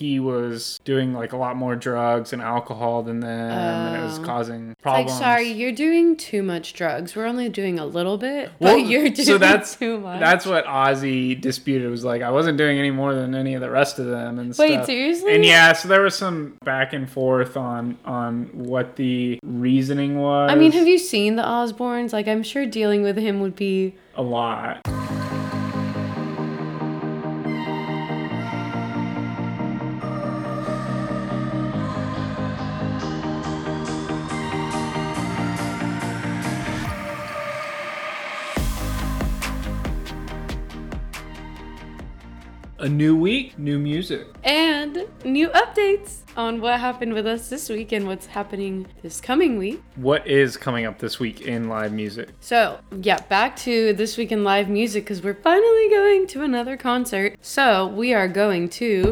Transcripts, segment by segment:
he was doing like a lot more drugs and alcohol than them, and it was Oh. causing Like, problems. sorry, you're doing too much drugs. We're only doing a little bit, Well, but you're doing so that's too much. that's what Ozzy disputed. It was like I wasn't doing any more than any of the rest of them and Wait, stuff. seriously? And yeah, so there was some back and forth on on what the reasoning was. I mean, have you seen the Osbournes? Like, I'm sure dealing with him would be. a lot. A new week, new music. And new updates on what happened with us this week and what's happening this coming week. What is coming up this week in live music? So, yeah, back to this week in live music because we're finally going to another concert. So, we are going to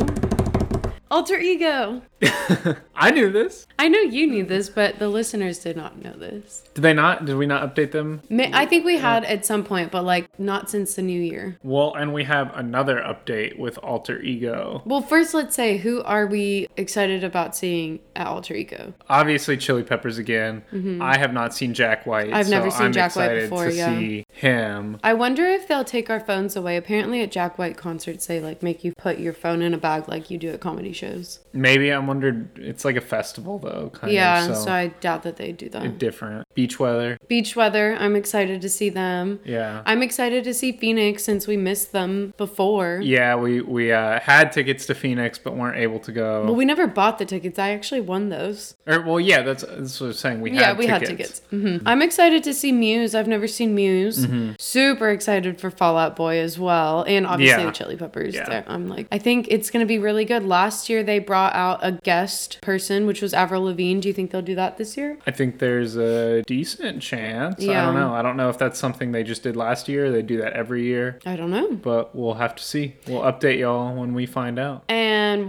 Alter Ego. I knew this. I know you knew this, but the listeners did not know this. Did they not? Did we not update them? I think we had at some point, but like not since the new year. Well, and we have another update with Alter Ego. Well, first, let's say who are we excited about seeing at Alter Ego? Obviously, Chili Peppers again. I have not seen Jack White. Mm-hmm. I've never so seen I'm Jack White before, To yeah. see him. I wonder if they'll take our phones away. Apparently, at Jack White concerts, they like make you put your phone in a bag like you do at comedy shows. Maybe I'm wondered. It's like a festival though, kind yeah, of. so, So, I doubt that they do that. different beach weather. Beach weather, I'm excited to see them. Yeah. I'm excited to see Phoenix since we missed them before. yeah, we we uh, had tickets to Phoenix, but weren't able to go. Well, we never bought the tickets. I actually won those. or well, yeah, that's that's what I was saying. We yeah, had we tickets. had tickets. hmm I'm excited to see Muse. I've never seen Muse. Mm-hmm. Super excited for Fall Out Boy as well, and obviously Yeah. the Chili Peppers. Yeah. I'm like, I think it's gonna be really good. Last year they brought out a guest person, which was Avril Lavigne. Do you think they'll do that this year? I think there's a decent chance. Yeah. I don't know. I don't know if that's something they just did last year. They do that every year, I don't know. but we'll have to see. We'll update y'all when we find out. And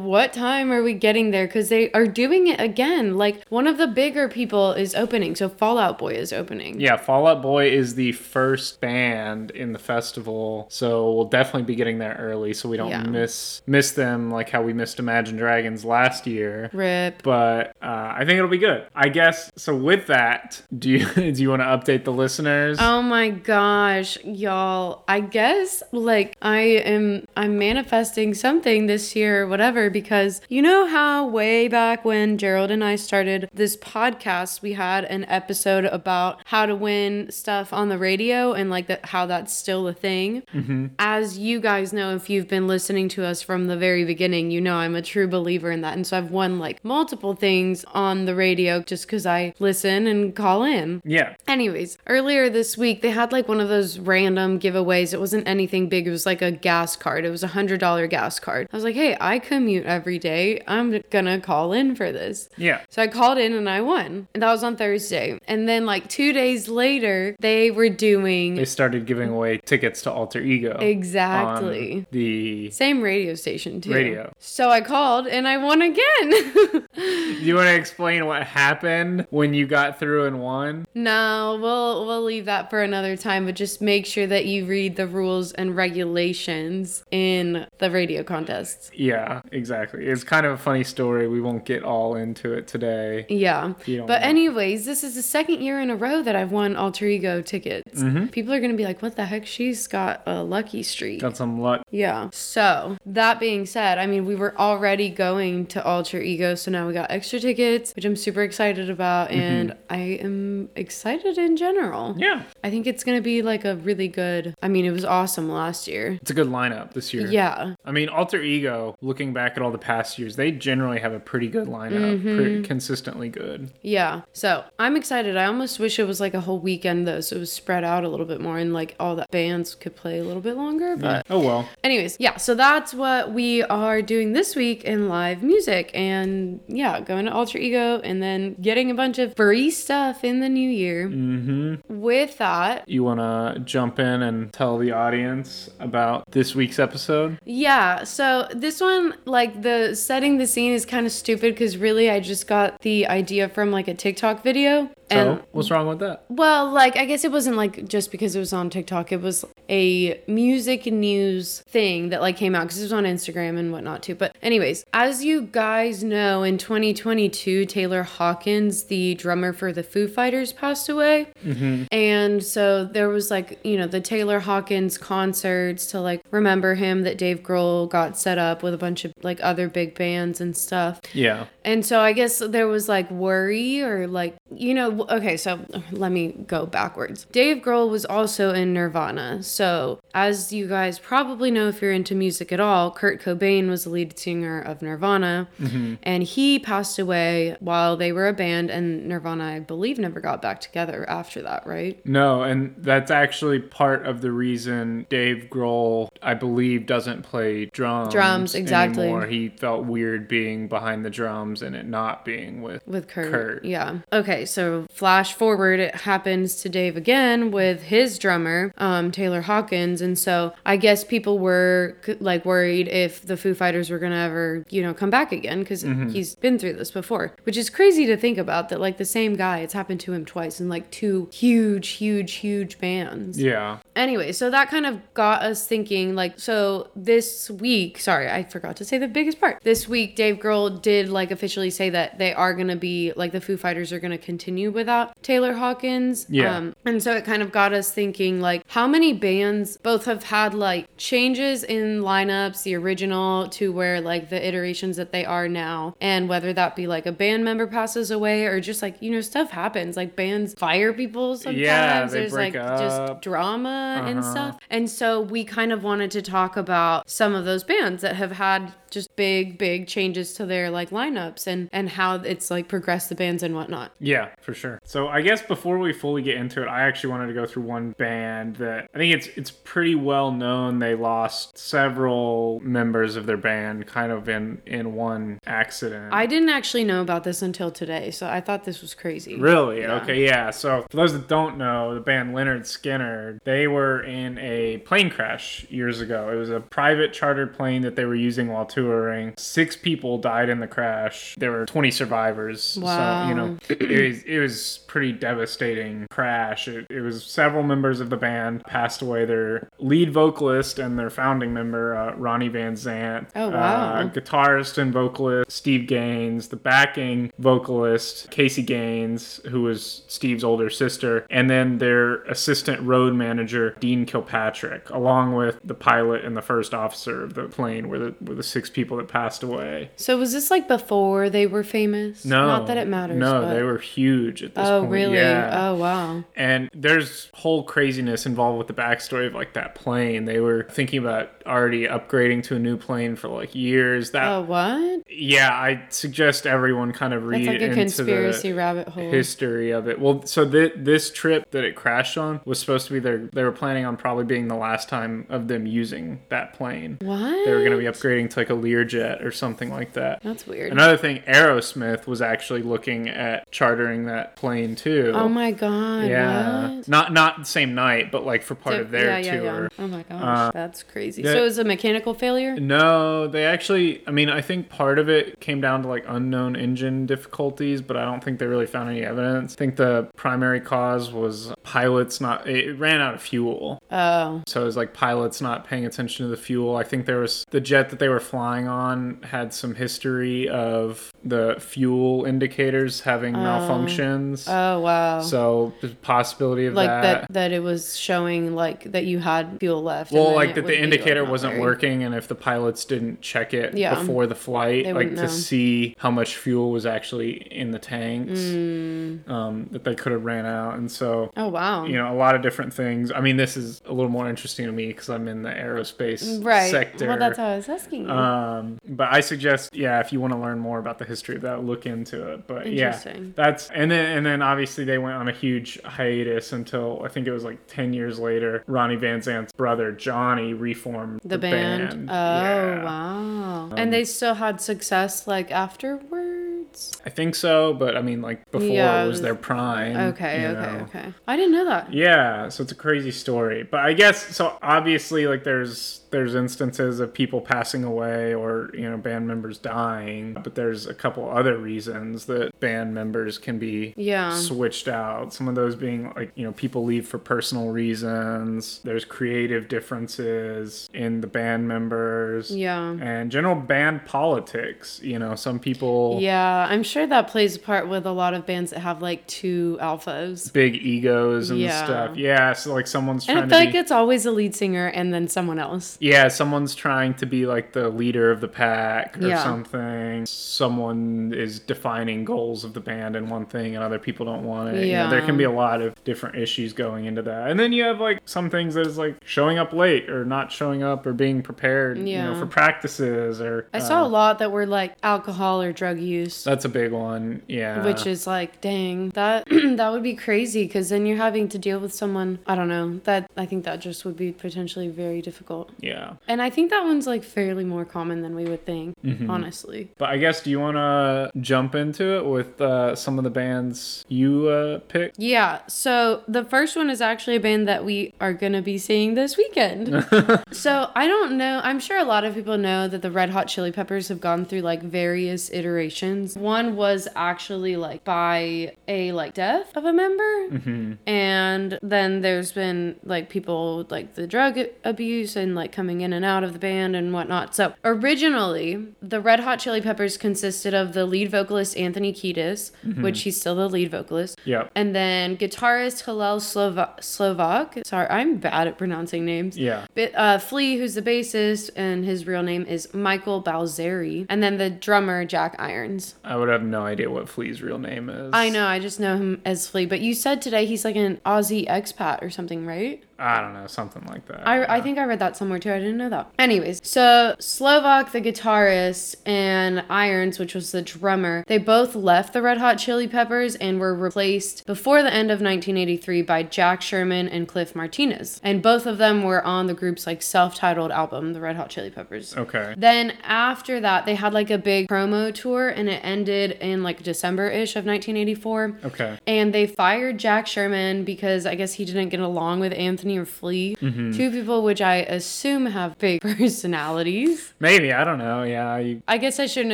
what time are we getting there? Because they are doing it again. Like one of the bigger people is opening, so Fall Out Boy is opening. Yeah, Fall Out Boy is the first band in the festival, so we'll definitely be getting there early so we don't Yeah. miss miss them like how we missed Imagine Dragons last year. Rip. But uh, I think it'll be good. I guess. So with that, do you do you want to update the listeners? Oh my gosh, y'all. I guess like I am I'm manifesting something this year or whatever because you know how way back when Gerald and I started this podcast, we had an episode about how to win stuff on the radio and like that how that's still a thing. Mm-hmm. As you guys know if you've been listening to us from the very beginning, you know I'm a true believer in that. And so I've won like multiple things on the radio just cuz I listen and call in. yeah. Anyways, earlier this week they had like one of those random giveaways. It wasn't anything big. It was like a gas card. It was a hundred dollar gas card. I was like, hey, I commute every day. I'm gonna call in for this. Yeah. So I called in and I won. And that was on Thursday. And then like two days later, they were doing They started giving away tickets to Alter Ego. exactly. the Same radio station too. Radio. So I called and I won again. Do you want to explain what happened when you got through and won? No, we'll we'll leave that for another time, but just make sure that you read the rules and regulations in the radio contests. Yeah, exactly. It's kind of a funny story. We won't get all into it today. Yeah. But know. anyways, this is the second year in a row that I've won alter ego tickets. Mm-hmm. People are going to be like, "What the heck? She's got a lucky streak." Got some luck. Yeah. So, that being said, I mean, we were already going to Alter Ego, so now we got extra tickets, which I'm super excited about, and I am excited in general. Mm-hmm. Yeah. I think it's gonna be like a really good. I mean, it was awesome last year. It's a good lineup this year. Yeah, I mean, Alter Ego, looking back at all the past years, they generally have a pretty good lineup, Mm-hmm. pretty consistently good. yeah. So I'm excited. I almost wish it was like a whole weekend though, so it was spread out a little bit more and like all the bands could play a little bit longer. But Oh well. anyways, yeah. So that's what we are doing this week in live music, and yeah, going to Alter Ego and then getting a bunch of free stuff in the new year. Mm-hmm. With that, You want to jump in and tell the audience about this week's episode? Yeah, so this one, like the setting the scene is kind of stupid because really I just got the idea from like a TikTok video. So, And what's wrong with that? well, like I guess it wasn't like just because it was on TikTok. It was a music news thing that like came out because it was on Instagram and whatnot too. But anyways, as you guys know, in 2022, Taylor Hawkins, the drummer for the Foo Fighters, passed away. Mm-hmm. And so there was like, you know, the Taylor Hawkins concerts to like remember him that Dave Grohl got set up with a bunch of like other big bands and stuff. Yeah. And so I guess there was like worry or like, you know, okay, so let me go backwards. Dave Grohl was also in Nirvana. So, as you guys probably know if you're into music at all, Kurt Cobain was the lead singer of Nirvana. Mm-hmm. And he passed away while they were a band, and Nirvana, I believe, never got back together after that, right? No, and that's actually part of the reason Dave Grohl, I believe, doesn't play drums. Drums, exactly. Anymore. He felt weird being behind the drums and it not being with with Kurt. Kurt. Yeah. Okay, so flash forward, it happens to Dave again with his drummer, um, Taylor Hawkins, and so I guess people were like worried if the Foo Fighters were gonna ever, you know, come back again because Mm-hmm. he's been through this before, which is crazy to think about. That like the same guy, it's happened to him twice in like two huge, huge, huge bands. Yeah. Anyway, so that kind of got us thinking like so this week, sorry, I forgot to say the biggest part. This week Dave Grohl did like officially say that they are going to be like the Foo Fighters are going to continue without Taylor Hawkins. Yeah. Um, and so it kind of got us thinking like how many bands both have had like changes in lineups, the original to where like the iterations that they are now, and whether that be like a band member passes away or just like, you know, stuff happens. Like bands fire people sometimes. Yeah, they There's break like up. just drama and Uh-huh. stuff. And so we kind of wanted to talk about some of those bands that have had just big, big changes to their like lineups and and how it's like progressed the bands and whatnot. Yeah, for sure. So I guess before we fully get into it, I actually wanted to go through one band that I think it's it's pretty well known. They lost several members of their band kind of in in one accident. I didn't actually know about this until today, so I thought this was crazy. Really? Yeah. Okay, yeah. So for those that don't know, the band Lynyrd Skynyrd, they were in a plane crash years ago. It was a private chartered plane that they were using while touring. Six people died in the crash. There were 20 survivors. So, Wow. you know, it was, it was pretty devastating crash. It, it was several members of the band passed away. Their lead vocalist and their founding member, uh, Ronnie Van Zant. Oh, wow. Uh, guitarist and vocalist Steve Gaines, the backing vocalist Cassie Gaines, who was Steve's older sister, and then their assistant road manager Dean Kilpatrick, along with the pilot and the first officer of the plane, were the were the six people that passed away. So was this like before they were famous? No, Not that it matters. No, but- they were huge at this Oh, point. really? Yeah. Oh, wow. And there's whole craziness involved with the backstory of like that plane. They were thinking about already upgrading to a new plane for like years. That Oh, what? yeah, I suggest everyone kind of read like a into conspiracy the rabbit hole. history of it. Well, so th- this trip that it crashed on was supposed to be their. They were planning on probably being the last time of them using that plane. what? They were going to be upgrading to like a Learjet or something like that. That's weird. Another thing, Aerosmith was actually looking at chartering that plane too. oh my god. Yeah, What? not not the same night, but like for part So- of their yeah, yeah, tour. yeah. Oh my gosh, Uh, that's crazy. the- so it was a mechanical failure? No, they actually. I mean, I think part of it came down to like unknown engine difficulties, but I don't think they really found any evidence. I think the primary cause was pilots not. It ran out of fuel, Oh, so it was like pilots not paying attention to the fuel. I think there was the jet that they were flying on had some history of the fuel indicators having malfunctions. oh wow. so the possibility of like that. that. that it was showing like that you had fuel left. Well, like that the be, like, indicator wasn't very- working, and if the pilots didn't check it Yeah. before the flight, They like to see how much fuel was actually in the tanks, Mm. um, that they could have ran out, and so Oh wow. you know a lot of different things. I mean, this is a little more interesting to me because I'm in the aerospace right. sector. Well, that's how I was asking you. Um, but I suggest, yeah, if you want to learn more about the history of that, look into it. But yeah, that's and then and then obviously they went on a huge hiatus until I think it was like ten years later. Ronnie Van Zant's brother Johnny reformed the, band. Oh Yeah. wow. and um, they still had success like afterwards. Records? I think so, but I mean, like before Yeah, it it was was- their prime. Okay, okay, know. okay. I didn't know that. Yeah, so it's a crazy story. But I guess so obviously like there's there's instances of people passing away or, you know, band members dying, but there's a couple other reasons that band members can be Yeah. switched out. Some of those being like, you know, people leave for personal reasons. There's creative differences in the band members. Yeah. And general band politics, you know, some people Yeah, I'm sure that plays a part with a lot of bands that have like two alphas. big egos and Yeah. stuff. Yeah, so like someone's And I feel like be it's always a lead singer and then someone else. Yeah, someone's trying to be like the leader of the pack or Yeah. something. Someone is defining goals of the band and one thing and other people don't want it. You know, Yeah. there can be a lot of different issues going into that. And then you have like some things that is like showing up late or not showing up or being prepared, you know, Yeah. for practices or I saw a uh, lot that were like alcohol or drug use. That's a big one. Yeah. Which is like, dang, that that would be crazy because then you're having to deal with someone. I don't know. That I think that just would be potentially very difficult. yeah. And I think that one's like fairly more common than we would think, Mm-hmm. honestly. But I guess do you want to jump into it with uh, some of the bands you uh, picked? Yeah, so the first one is actually a band that we are going to be seeing this weekend. so I don't know. I'm sure a lot of people know that the Red Hot Chili Peppers have gone through like various iterations. One was actually like by a like death of a member. And then there's been like people like the drug abuse and like coming in and out of the band and whatnot. So originally, the Red Hot Chili Peppers consisted of the lead vocalist Anthony Kiedis, which he's still the lead vocalist. Yep. And then guitarist Hillel Slova- Slovak. Sorry, I'm bad at pronouncing names. Yeah. But, uh, Flea, who's the bassist, and his real name is Michael Balzary. And then the drummer, Jack Irons. I would have no idea what Flea's real name is. I know, I just know him as Flea. But you said today he's like an Aussie expat or something, right? I don't know, something like that. I, I think I read that somewhere too. I didn't know that. Anyways, so Slovak, the guitarist, and Irons, which was the drummer, they both left the Red Hot Chili Peppers and were replaced before the end of 1983 by Jack Sherman and Cliff Martinez. And both of them were on the group's like self-titled album, the Red Hot Chili Peppers. Okay. Then after that, they had like a big promo tour and it ended in like December ish of 1984. Okay. And they fired Jack Sherman because I guess he didn't get along with Anthony or Flea. Mm-hmm. Two people which I assume have big personalities. Maybe I don't know. Yeah, you, I guess I shouldn't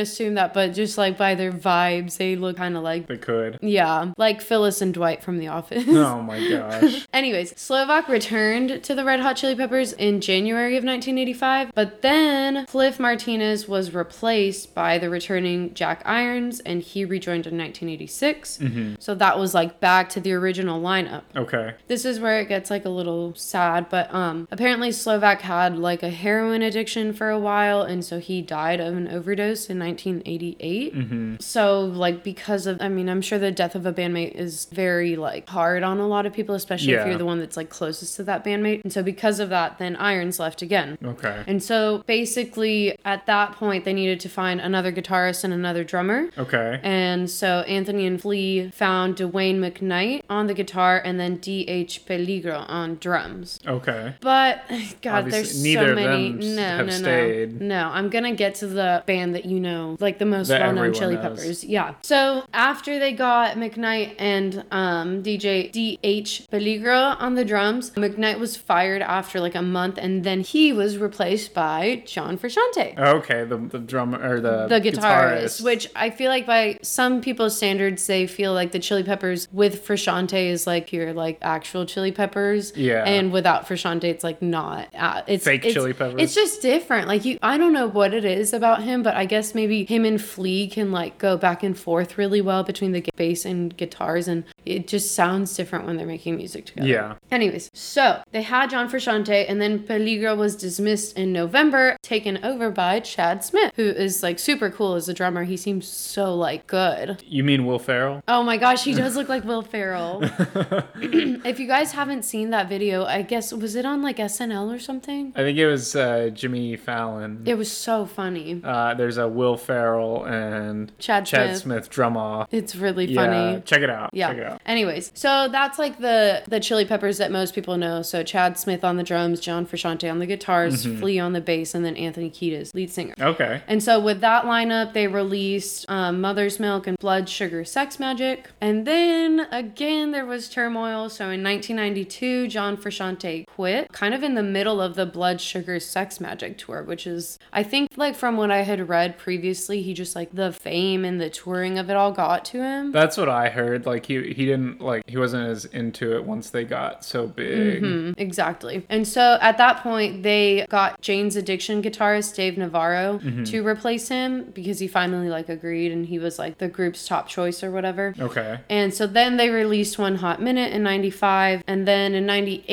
assume that, but just like by their vibes, they look kind of like. they could. Yeah, like Phyllis and Dwight from The Office. Oh my gosh. Anyways, Slovak returned to the Red Hot Chili Peppers in January of 1985, but then Cliff Martinez was replaced by the returning Jack Irons, and he rejoined in 1986. Mm-hmm. So that was like back to the original lineup. Okay. This is where it gets like a little sad, but um apparently Slovak had like a heroin addiction for a while and so he died of an overdose in 1988. So like because of I mean, I'm sure the death of a bandmate is very like hard on a lot of people, especially if you're the one that's like closest to that bandmate. And so because of that, then Irons left again. Okay. And so basically at that point they needed to find another guitarist and another drummer. Okay. And so Anthony and Flea found Dwayne McKnight on the guitar and then D.H. Peligro on drums. Okay. But God, Obviously, there's neither so of many. them No, have no, stayed. no. No, I'm gonna get to the band that you know, like the most That well-known Chili knows. Peppers. Yeah. So after they got McKnight and um, DJ D.H. Peligro on the drums, McKnight was fired after like a month, and then he was replaced by John Frusciante Okay. The the drummer or the the guitarist, which I feel like by some people's standards, they feel like the Chili Peppers with Frusciante is like your like actual Chili Peppers, Yeah. And without Frusciante, it's like not. Uh, it's Fake it's, Chili Peppers? It's just different. Like you, I don't know what it is about him, but I guess maybe him and Flea can like go back and forth really well between the bass and guitars, and it just sounds different when they're making music together. Yeah. Anyways, so they had John Frusciante, and then Peligro was dismissed in November, taken over by Chad Smith, who is like super cool as a drummer. He seems so like good. You mean Will Ferrell? Oh my gosh, he does look like Will Ferrell. if you guys haven't seen that video video. I guess was it on like SNL or something? I think it was uh, Jimmy Fallon. It was so funny. Uh, there's a Will Ferrell and Chad Chad Smith. Smith drum off. It's really funny. Yeah, check it out. Yeah. Check it out. Anyways, so that's like the the Chili Peppers that most people know. So Chad Smith on the drums, John Frusciante on the guitars, Mm-hmm. Flea on the bass, and then Anthony Kiedis, lead singer. Okay. And so with that lineup, they released um, Mother's Milk and Blood Sugar Sex Magik. And then again, there was turmoil. So in 1992, John Frusciante quit, kind of in the middle of the Blood Sugar Sex Magik tour, which is, I think, like from what I had read previously, he just like the fame and the touring of it all got to him. That's what I heard. Like he he didn't like he wasn't as into it once they got so big. Mm-hmm. Exactly. And so at that point, they got Jane's Addiction guitarist Dave Navarro to replace him because he finally like agreed and he was like the group's top choice or whatever. Okay. And so then they released One Hot Minute in 95. And then in 98,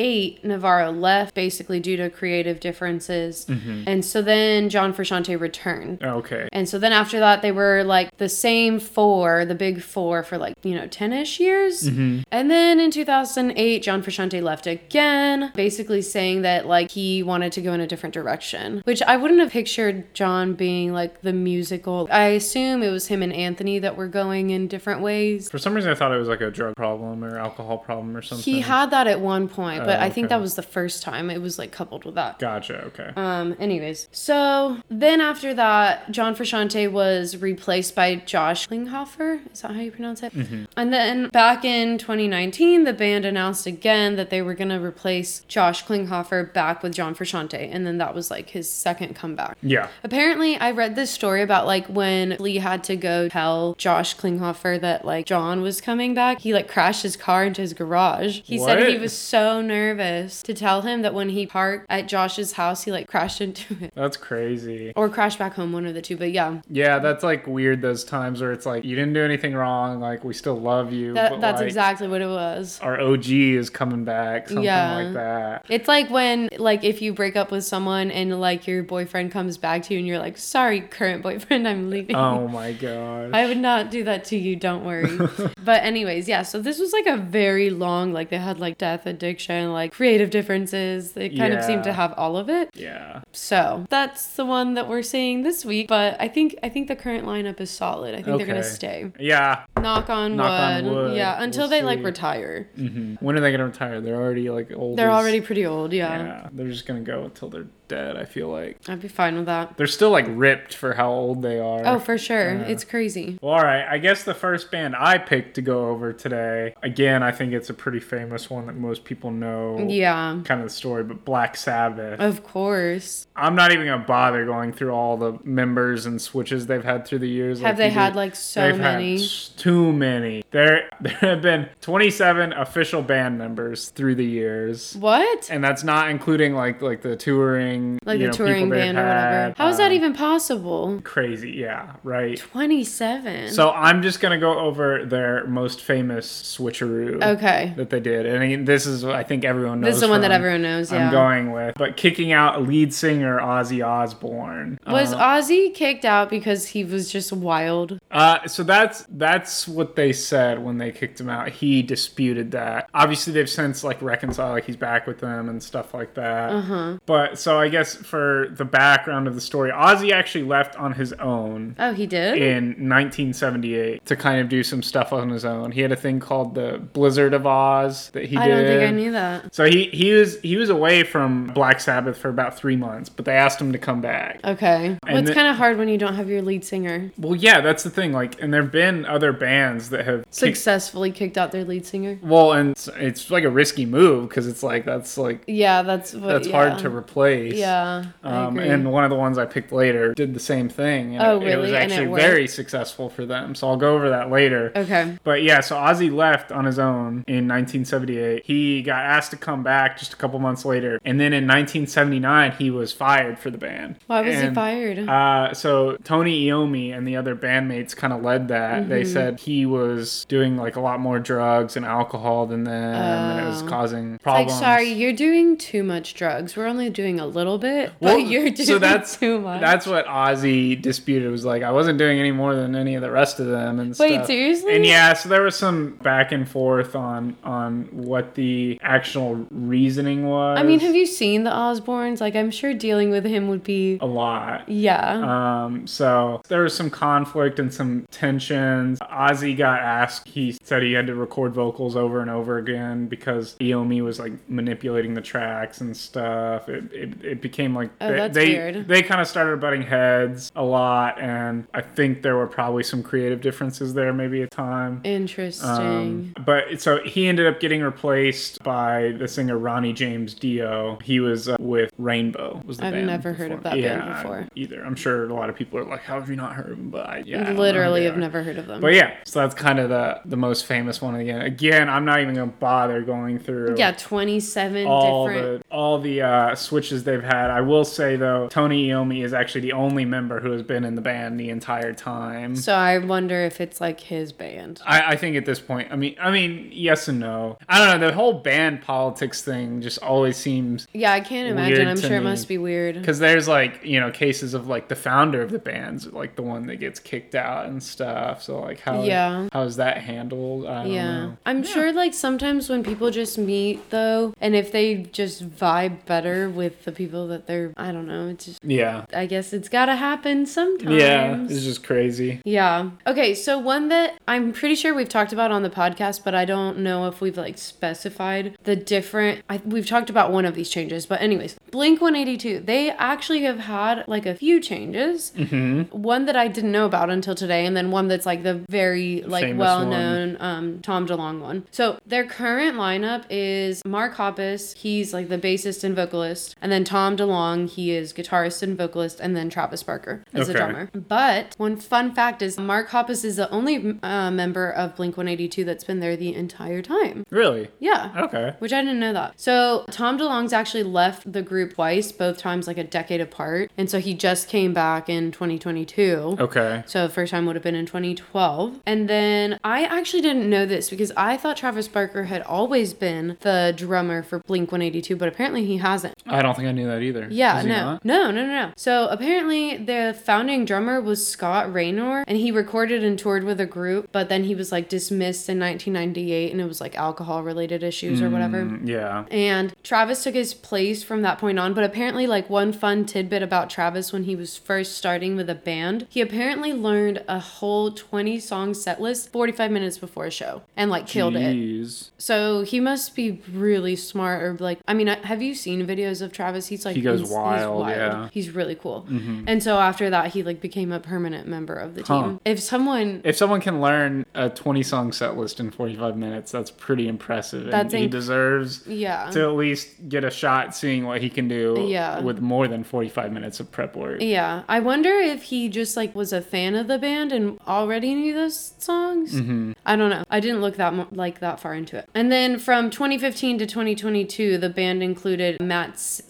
Navarro left basically due to creative differences. Mm-hmm. And so then John Frusciante returned. Oh, okay. And so then after that, they were like the same four, the big four for like, you know, 10 ish years. Mm-hmm. And then in 2008, John Frusciante left again, basically saying that like he wanted to go in a different direction, which I wouldn't have pictured John being like the musical. I assume it was him and Anthony that were going in different ways. For some reason, I thought it was like a drug problem or alcohol problem or something. He had that at one point, but Oh, I think that was the first time it was like coupled with that. Gotcha. Okay. Um, anyways, so then after that, John Frusciante was replaced by Josh Klinghoffer. Is that how you pronounce it? And then back in 2019, the band announced again that they were going to replace Josh Klinghoffer back with John Frusciante. And then that was like his second comeback. yeah. Apparently, I read this story about like when Lee had to go tell Josh Klinghoffer that like John was coming back. He like crashed his car into his garage. He said he was so nervous to tell him that when he parked at Josh's house, he like crashed into it. That's crazy. Or crashed back home, one of the two. But yeah, Yeah, that's like weird. Those times where it's like you didn't do anything wrong. Like we still love you. that, that's like, exactly what it was. Our OG is coming back. Something Yeah. like that. It's like when, like, if you break up with someone and, like, your boyfriend comes back to you and you're like, sorry, current boyfriend, I'm leaving. Oh my god. I would not do that to you, don't worry. but anyways, yeah, so this was like a very long, like they had like death addiction, like creative differences. They kind of seemed to have all of it. yeah. So that's the one that we're seeing this week. But I think I think the current lineup is solid. I think they're gonna stay. Yeah. Knock on Knock on wood. wood. Yeah, until We'll they like see. retire. hmm When are they gonna retire? They're already like old. They're as- already pretty old, yeah. Yeah. They're just gonna go until they're dead. I feel like I'd be fine with that. they're still like ripped for how old they are. Oh, for sure. Yeah. It's crazy. Well, all right. I guess the first band I picked to go over today, again, I think it's a pretty famous one that most people know. Yeah. Kind of the story, but Black Sabbath. Of course. I'm not even gonna bother going through all the members and switches they've had through the years. Have like they had did. like so many? too many. There, there have been 27 official band members through the years, What? and that's not including like like the touring, Like you the know, touring band or whatever. had, How is that um, even possible? crazy? Yeah, right. 27. So I'm just gonna go over their most famous switcheroo okay. that they did, and I mean, this is what I think everyone knows. This is the one that everyone knows, yeah. I'm going with, but kicking out lead singer Ozzy Osbourne. Was Uh, Ozzy kicked out because he was just wild? Uh, so that's that's what they said when they kicked him out. He disputed that. Obviously, they've since like reconciled, like he's back with them and stuff like that. Uh-huh. But so I guess for the background of the story, Ozzy actually left on his own Oh, he did? in 1978 to kind of do some stuff on his own. He had a thing called the Blizzard of Ozz that he I did. I don't think I knew that. So he he was he was away from Black Sabbath for about three months, but they asked him to come back. Okay. Well, it's kind of hard when you don't have your lead singer. Well, yeah, that's the thing. Like, and there've been other bands that have kicked Successfully kicked out their lead singer. Well, and it's, it's like a risky move because it's like that's like Yeah, that's what. that's yeah. hard to replace. Yeah, Um, and one of the ones I picked later did the same thing. And Oh, it, it was really? And it actually very successful for them. So I'll go over that later. okay. But yeah, so Ozzy left on his own in 1978. He got asked to come back just a couple months later, and then in 1979 he was fired for the band. Why was he fired? Uh, so Tony Iommi and the other bandmates kind of led that. They Mm-hmm. said he was doing like a lot more drugs and alcohol than them, and it was Oh. causing like, problems. sorry, you're doing too much drugs. We're only doing a little little bit, Well, but you're doing so that's too much. That's what Ozzy disputed. Was like, I wasn't doing any more than any of the rest of them. And Wait, stuff. seriously? And yeah, so there was some back and forth on on what the actual reasoning was. I mean, have you seen the Osbournes? Like, I'm sure dealing with him would be. a lot. Yeah. Um, so there was some conflict and some tensions. Ozzy got asked. He said he had to record vocals over and over again because Iommi was like manipulating the tracks and stuff. It, it, it became like Oh, they, they, they kind of started butting heads a lot, and I think there were probably some creative differences there, maybe at time. Interesting. Um, but so he ended up getting replaced by the singer Ronnie James Dio. He was uh, with Rainbow. Was the I've band never heard of that yeah, band before. Either I'm sure a lot of people are like, "How have you not heard of them?" But I, yeah, I don't know who Literally, have never heard of them. But yeah, so that's kind of the the most famous one again. Again, I'm not even gonna bother going through yeah, 27 all different. the all the uh, switches they've had. I will say though, Tony Iommi is actually the only member who has been in the band the entire time. So I wonder if it's like his band. I, I think at this point, I mean, I mean, yes and no. I don't know. The whole band politics thing just always seems Yeah, I can't imagine. I'm sure it must be weird. because there's like you know cases of like the founder of the band's like the one that gets kicked out and stuff. So like how Yeah. how is that handled? I don't Yeah. know. I'm sure like sometimes when people just meet though, and if they just vibe better with the people that they're, I don't know, it's just, Yeah. I guess it's gotta happen sometimes. Yeah. It's just crazy. Yeah. Okay, so one that I'm pretty sure we've talked about on the podcast, but I don't know if we've like specified the different. I, we've talked about one of these changes, but anyways, Blink 182, they actually have had like a few changes. Mm-hmm. One that I didn't know about until today, and then one that's like the very like Famous well known um, Tom DeLonge one. So their current lineup is Mark Hoppus, he's like the bassist and vocalist, and then Tom DeLonge, he is guitarist and vocalist, and then Travis Barker as Okay. drummer. But one fun fact is Mark Hoppus is the only uh, member of Blink 182 that's been there the entire time. Really? Yeah. Okay. Which I didn't know that. So Tom DeLonge's actually left the group twice, both times like a decade apart. And so he just came back in 2022. Okay. So first time would have been in 2012. And then I actually didn't know this because I thought Travis Barker had always been the drummer for Blink 182, but apparently he hasn't. I don't think I knew that either. Yeah, no. No, no, no, no. So apparently the founding drummer was Scott Raynor and he recorded and toured with a group, but then he was like dismissed in 1998 and it was like alcohol related issues or whatever. Mm, Yeah. And Travis took his place from that point on. But apparently, like one fun tidbit about Travis when he was first starting with a band, he apparently learned a whole 20 song set list 45 minutes before a show and like killed it. So he must be really smart or like, I mean, have you seen videos of Travis? He's like, He goes ins- wild, yeah. Mm-hmm. He's really cool. And so after that, he like became a permanent member of the team. Huh. If someone, If someone can learn a 20 song set list in 45 minutes, that's pretty impressive. And That's he deserves yeah. to at least get a shot seeing what he can do Yeah. with more than 45 minutes of prep work. Yeah, I wonder if he just like was a fan of the band and already knew those songs. Mm-hmm. I don't know. I didn't look that mo- like that far into it. And then from 2015 to 2022, the band included Matt S-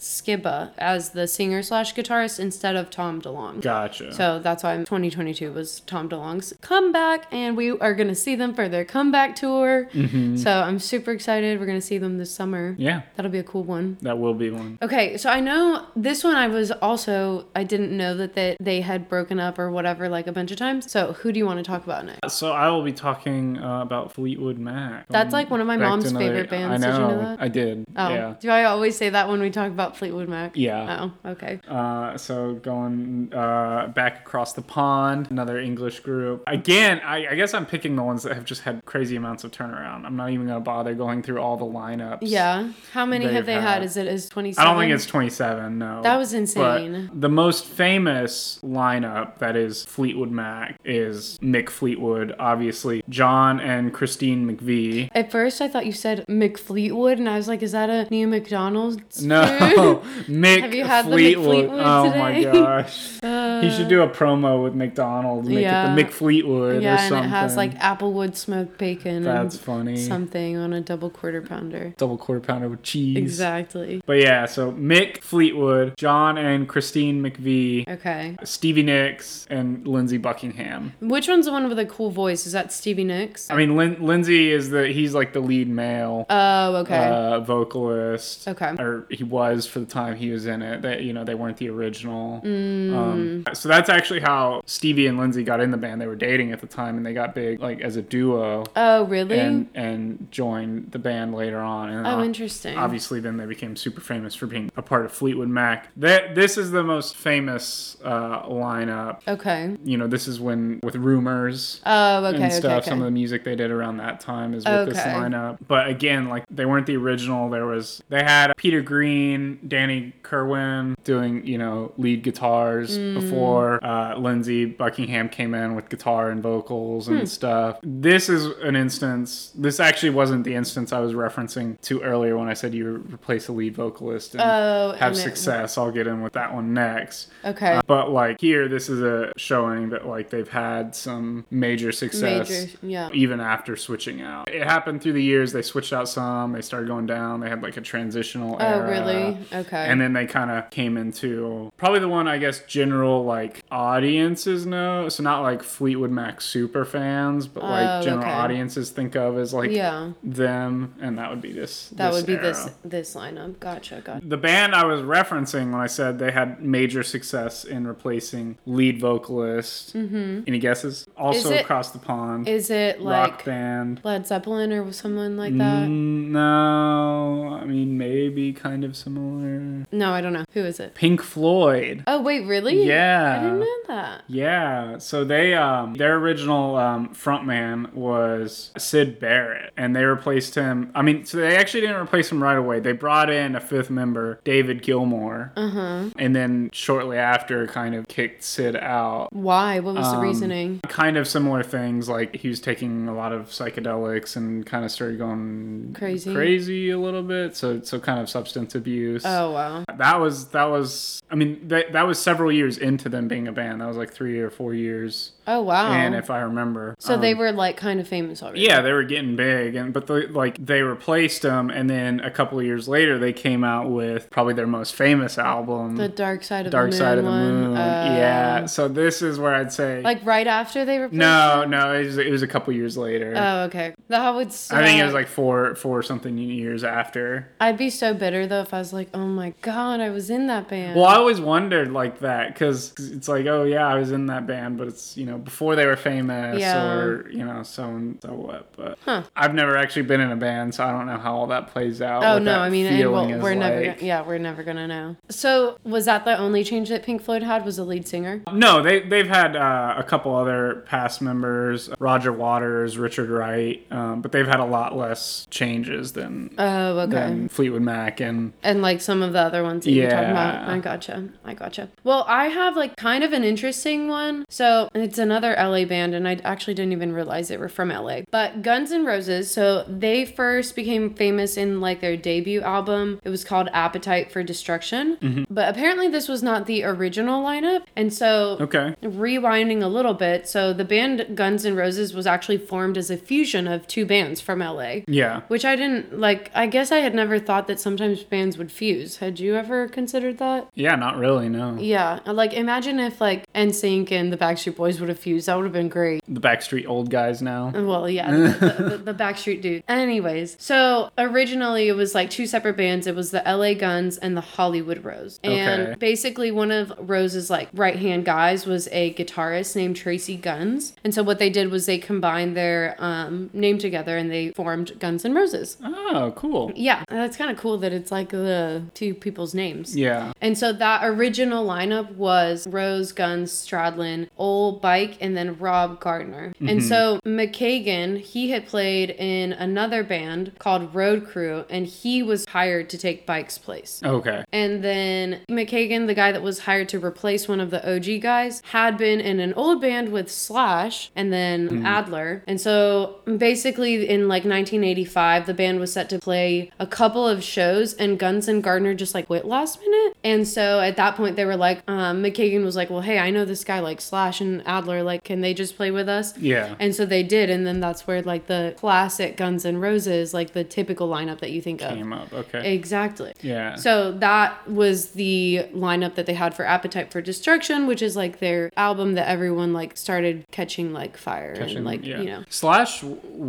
As the singer slash guitarist instead of Tom DeLonge. Gotcha. So that's why 2022 was Tom DeLonge's comeback, and we are gonna see them for their comeback tour. So I'm super excited. We're gonna see them this summer. yeah, That'll be a cool one. that will be one. Okay, so I know this one I was also I didn't know that they, they had broken up or whatever like a bunch of times. So who do you want to talk about next? So I will be talking uh, about Fleetwood Mac. That's like one of my Back mom's another- favorite bands. I Did know. you know that? I did. Oh, Yeah. do I always say that when we talk about Fleetwood Mac? Yeah. Oh, okay. Uh, so going uh, back across the pond, another English group. Again, I, I guess I'm picking the ones that have just had crazy amounts of turnaround. I'm not even gonna bother going through all the lineups. Yeah. How many have They've had? had- Is it is twenty I don't think it's 27. No. That was insane. But the most famous lineup that is Fleetwood Mac is Mick Fleetwood, obviously John and Christine McVie. At first, I thought you said McFleetwood, and I was like, "Is that a new McDonald's?" No? Mick Have you had the Fleetwood. McFleetwood oh my gosh. He should do a promo with McDonald's, make Yeah. it the McFleetwood yeah, or and something. it has like applewood smoked bacon That's and funny. something on a double quarter pounder. Double quarter pounder with cheese. Exactly. But yeah, so Mick Fleetwood, John and Christine McVie, Okay. Stevie Nicks, and Lindsey Buckingham. Which one's the one with a cool voice? Is that Stevie Nicks? I mean, Lin- Lindsey is the he's like the lead male Oh, okay. uh, vocalist. Okay. Or he was for the time time he was in it. That you know they weren't the original. Mm. Um, so that's actually how Stevie and Lindsey got in the band. They were dating at the time, and they got big like as a duo. Oh, really? And and joined the band later on. And oh, interesting. Obviously, then they became super famous for being a part of Fleetwood Mac. That this is the most famous uh, lineup. Okay. You know, this is when with Rumors Oh, okay. and stuff. okay. Some of the music they did around that time is with this Okay. lineup. But again, like they weren't the original. There was they had Peter Green, Danny Kirwan doing you know lead guitars Mm. before uh, Lindsey Buckingham came in with guitar and vocals Hmm. and stuff. This is an instance. This actually wasn't the instance I was referencing to earlier when I said you replace a lead vocalist and Oh, have and it- success. I'll get in with that one next. Okay. Uh, but like here, this is a showing that like they've had some major success. Major. Yeah. Even after switching out, it happened through the years. They switched out some. They started going down. They had like a transitional era. Oh, era. really? Okay. And then they kind of came into probably the one I guess general like audiences know. So not like Fleetwood Mac super fans, but like Oh, general okay. audiences think of as like yeah. them, and that would be this. That this would be era. this this lineup. Gotcha. Gotcha. The band I was referencing when I said they had major success in replacing lead vocalist. Mm-hmm. Any guesses? Also it- across the pond. Is it rock like band. Led Zeppelin or someone like that? Mm, no, I mean maybe kind of similar. No, I don't know. Who is it? Pink Floyd. Oh wait, really? Yeah. I didn't know that. Yeah, so they um their original um frontman was Syd Barrett and they replaced him. I mean, so they actually didn't replace him right away. They brought in a fifth member, David Gilmour. Uh-huh. And then shortly after kind of kicked Syd out. Why? What was the Um, reasoning? Kind of similar things like he was taking a lot of psychedelics and kind of started going Crazy. crazy a little bit. So so kind of substance abuse. Oh wow. That was that was I mean that that was several years into them being a band. That was like 3 or 4 years. Oh wow. And if I remember. so they um, were like kind of famous already. yeah, they were getting big, and but the, like they replaced them, and then a couple of years later, they came out with probably their most famous album, The Dark Side of Dark the Moon. Side of the. Moon. Uh, yeah, so this is where I'd say Like right after they replaced. no, them? no, it was, it was a couple years later. Oh okay. That would. Suck. I think it was like four, four something years after. I'd be so bitter though if I was like, oh my god, I was in that band. Well, I always wondered like that because it's like, oh yeah, I was in that band, but it's you know before they were famous Yeah. or you know so and so what. But Huh. I've never actually been in a band, so I don't know how all that plays out. Oh no! I mean, and well, we're never. like. Gonna, yeah, we're never gonna know. So, was that the only change that Pink Floyd had? Was the lead singer? No, they they've had uh, a couple other past members, Roger Waters, Richard Wright, um, but they've had a lot less changes than Oh, okay. than Fleetwood Mac and and like some of the other ones that you're talking about. I gotcha. I gotcha. Well, I have like kind of an interesting one. So it's another LA band, and I actually didn't even realize they were from LA. But Guns N' Roses. So they first became famous in like their debut album. It was called Appetite for Destruction. Mm-hmm. But apparently this was not the original lineup, and so okay. rewinding a little bit. So the band Guns N' Roses was actually formed as a fusion of two bands from LA. Yeah. Which I didn't like. I guess I had never thought that sometimes bands would fuse. Had you ever considered that? Yeah, not really, no. Yeah. Like, imagine if like NSYNC and the Backstreet Boys would have fused. That would have been great. The Backstreet old guys now. Well, yeah, the, the, the, the Backstreet dude. Anyways, so originally it was like two separate bands. It was the LA Guns and the Hollywood Rose. And Okay. basically, one of Rose's like right hand guys was a guitarist named Tracy Guns. And so what they did was they combined their um, name together and they formed Guns N' Roses. Oh, cool. Yeah, that's kind of cool that it's like the two people's names. Yeah. And so that original lineup was Rose, Guns, Stradlin, Ole Beich, and then Rob Gardner. And mm-hmm. so McKagan, he had played in another band called Road Crew, and he was hired to take Beich's place. Okay. And then McKagan, the guy that was hired to replace one of the OG guys, had been in an old band with Slash and then mm-hmm. Adler. And so basically in like 1985, the band was set to play a couple of shows and Guns and Gardner just like quit last minute. And so at that point they were like, um, McKagan was like, well, hey, I know this guy like Slash and Adler, like, can they just play with us? Yeah. And so they did, and then that's where like the classic Guns and Roses, like the typical lineup that you think of. Came up. Okay. Exactly. Yeah. So that was the lineup that they had for Appetite for Destruction, which is like their album that everyone like started catching like fire Catching- and like yeah. you know. Slash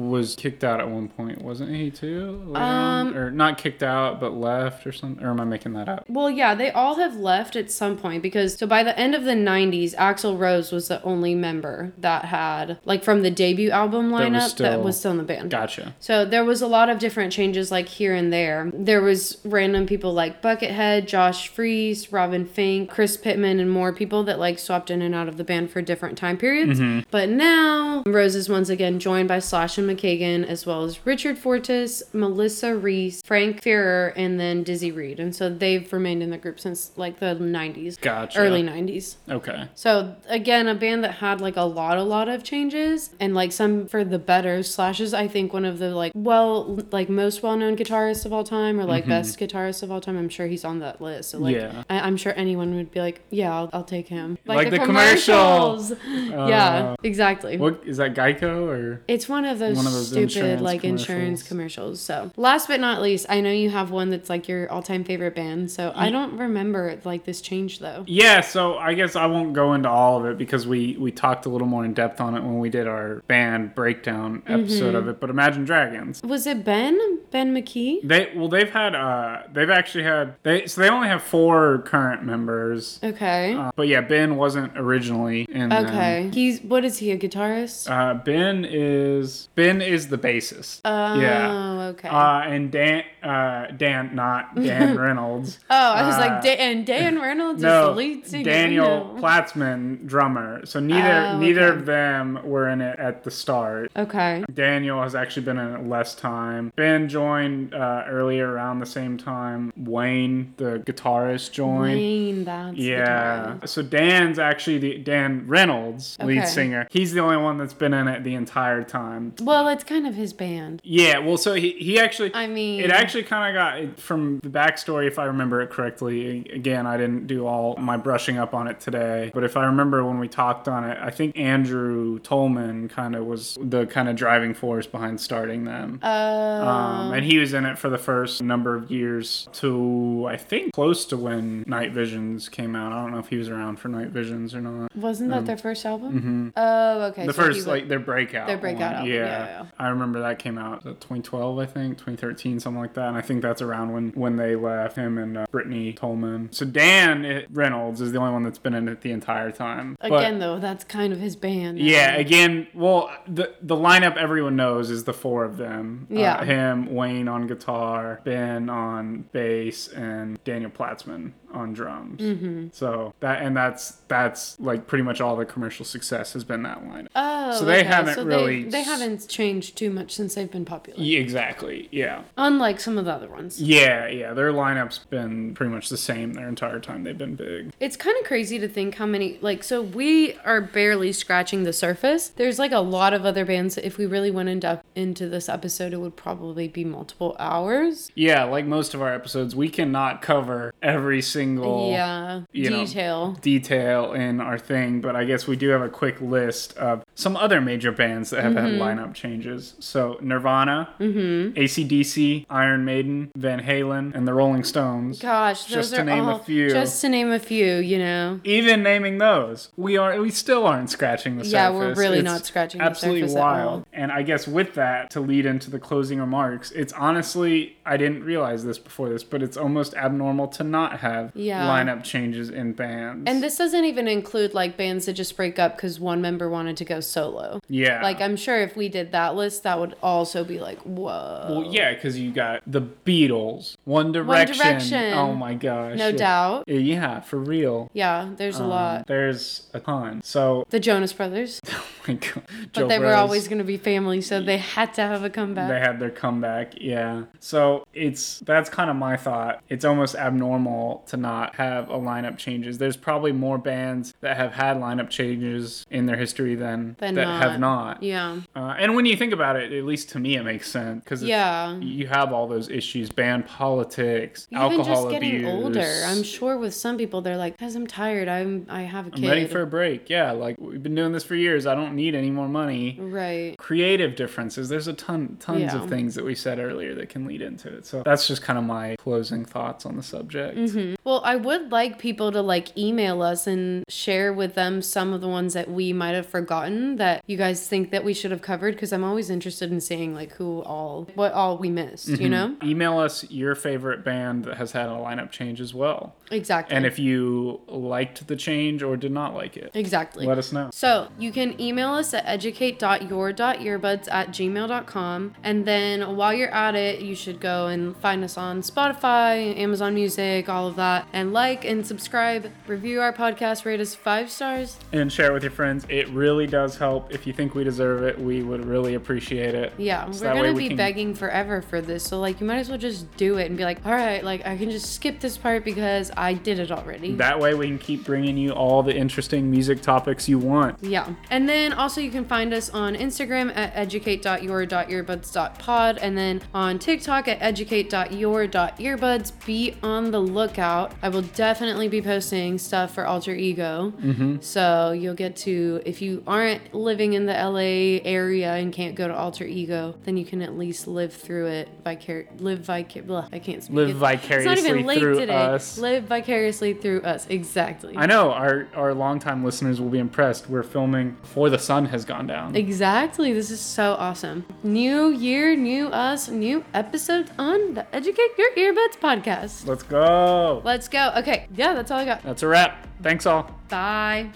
was kicked out at one point, wasn't he too? Um, or not kicked out, but left or something. Or am I making that up? Well, yeah, they all have left at some point because so by the end of the 90s, Axl Rose was the only member that had like from the debut album lineup that still- was still in the band. Gotcha. So there was a lot of different changes like here and there. There was random people like Buckethead, Josh Freese, Robin Fink, Chris Pitman, and more people that like swapped in and out of the band for different time periods. But now Rose is once again joined by Slash and McKagan as well as Richard Fortus, Melissa Reese, Frank Ferrer, and then Dizzy Reed. And so they've remained in the group since like the 90s, Gotcha. early 90s. Okay. So again, a band that had like a lot, a lot of changes, and like some for the better. Slash is, I think, one of the like well, like most well-known guitarists of all time, or like mm-hmm. best guitarist of all time. I'm sure he's on that list. So like, Yeah. I, I'm sure anyone would be like, yeah, I'll, I'll take him. Like the commercial. Uh, yeah, exactly. What is that? Geico or? It's one of those, One of those stupid insurance like insurance commercials. So last but not least, I know you have one that's like your all-time favorite band. So I don't remember like this change though. Yeah, so I guess I won't go into all of it because we we talked a little more in depth on it when we did our band breakdown episode Mm-hmm. of it. But Imagine Dragons. Was it Ben? Ben McKee? They well they've had uh they've actually had they so they only have four current members. Okay. Uh, but yeah, Ben wasn't originally in them. Okay. He's what is he? A guitarist? Uh, ben is Ben is the bassist. oh, yeah. Okay. Uh, and Dan, uh, Dan, not Dan Reynolds. oh, I was uh, like, da- and Dan Reynolds no, is the lead singer. Daniel No. Platzman, drummer. So neither Oh, neither okay. of them were in it at the start. Okay. Daniel has actually been in it less time. Ben joined uh, earlier around the same time. Wayne, the guitarist, joined. Wayne, that's Yeah. So Dan's actually the Dan Reynolds, lead Okay. singer. He's the only one that's been in it the entire time. Well, it's kind of his band. Yeah, well, so he, he actually. I mean, It actually kind of got from the backstory, if I remember it correctly. Again, I didn't do all my brushing up on it today, but if I remember when we talked on it, I think Andrew Tolman kind of was the kind of driving force behind starting them. Uh, Um, and he was in it for the first number of years to, I think, close to when Night Visions came out. I don't know if he was around for Night Visions or not. wasn't that their first album? Oh, okay. um, mm-hmm. The so first, like, their breakout. Their breakout album, Yeah. yeah, yeah. I remember that came out uh, 2012, I think, 2013, something like that. And I think that's around when, when they left, him and uh, Brittany Tolman. So Dan eh, Reynolds is the only one that's been in it the entire time. But- again though, that's kind of his band. yeah, again, well, the the lineup everyone knows is the four of them. Uh, Yeah. him, Wayne on guitar, Ben on bass, and Daniel Platzman on drums. Mm-hmm. So that and that's that's like pretty much all the commercial success has been that lineup. Oh, So they okay. haven't so really They, they haven't changed too much since they've been popular. Yeah, exactly. Yeah. Unlike some of the other ones. Yeah, yeah. Their lineup's been pretty much the same their entire time they've been big. It's kind of crazy to think how many, like, so we are barely scratching the surface. There's like a lot of other bands. If we really went into into this episode, it would probably be multiple hours. Yeah, like most of our episodes, we cannot cover every single yeah, you know, detail. detail in our thing, but I guess we do have a quick list of some other major bands that have had lineup changes. So Nirvana, mm-hmm. ACDC, Iron Maiden, Van Halen, and the Rolling Stones. Gosh, those Just to are name a few. just to name a few. You know. Even naming those, we are we still aren't scratching the surface. Yeah, we're really It's not scratching the surface at wild. And I guess with that, to lead into the closing remarks, it's honestly I didn't realize this before this, but it's almost abnormal to not have Yeah. lineup changes in bands. And this doesn't even include like bands that just break up because one member wanted to go solo. yeah, Like I'm sure if we did that list, that would also be like, whoa. Well, yeah, because you got the Beatles, One Direction. One Direction. Oh my gosh. no yeah. doubt. Yeah, for real. Yeah, there's a Um, lot. There's a ton. So, The Jonas Brothers, oh my god. but Joe they were always going to be family, so they had to have a comeback. They had their comeback, yeah. So it's that's kind of my thought. It's almost abnormal to not have a lineup changes. There's probably more bands that have had lineup changes in their history than Than that not. have not. yeah. Uh, and when you think about it, at least to me, it makes sense because Yeah. you have all those issues: band politics, Even alcohol just getting abuse. older, I'm sure with some people they're like, "Cause I'm tired. I'm I have a kid." I'm ready for a break. Yeah, like we've been doing this for years. I don't need any more money. right. Creative differences. There's a ton, tons Yeah. of things that we said earlier that can lead into it. So that's just kind of my closing thoughts on the subject. Mm-hmm. Well, I would like people to like email us and share with them some of the ones that we might have forgotten that you guys think that we should have covered because I'm always interested in seeing like who all what all we missed, you mm-hmm. know? Email us your favorite band that has had a lineup change as well. Exactly. And if you liked the change or did not like it, exactly. let us know. So you can email us at educate.your.earbuds at gmail.com. And then while you're at it, you should go and find us on Spotify, Amazon Music, all of that. And like and subscribe, review our podcast, rate us five stars. And share it with your friends. It really does help. If you think we deserve it, we would really appreciate it. Yeah, So we're gonna we be can- begging forever for this. So like you might as well just do it and be like, all right, like I can just skip this part because I did it already. That way we can keep bringing you all the interesting music topics you want. Yeah. And then also you can find us on Instagram at educate.your.earbuds.pod and then on TikTok at educate.your.earbuds. Be on the lookout. I will definitely be posting stuff for Alter Ego. Mm-hmm. So you'll get to, if you aren't living in the LA area and can't go to Alter Ego, then you can at least live through it. Vicar- live vicar- blah, I can't speak. Live It's- It's not vicariously even late through today. us. Live vicariously through us. Exactly. I know our our longtime listeners will be impressed. We're filming before the sun has gone down. Exactly. This is so awesome. New year, new us, new episode on the Educate Your Earbuds podcast. Let's go. Let's go. Okay. Yeah, that's all I got. That's a wrap. Thanks all. Bye.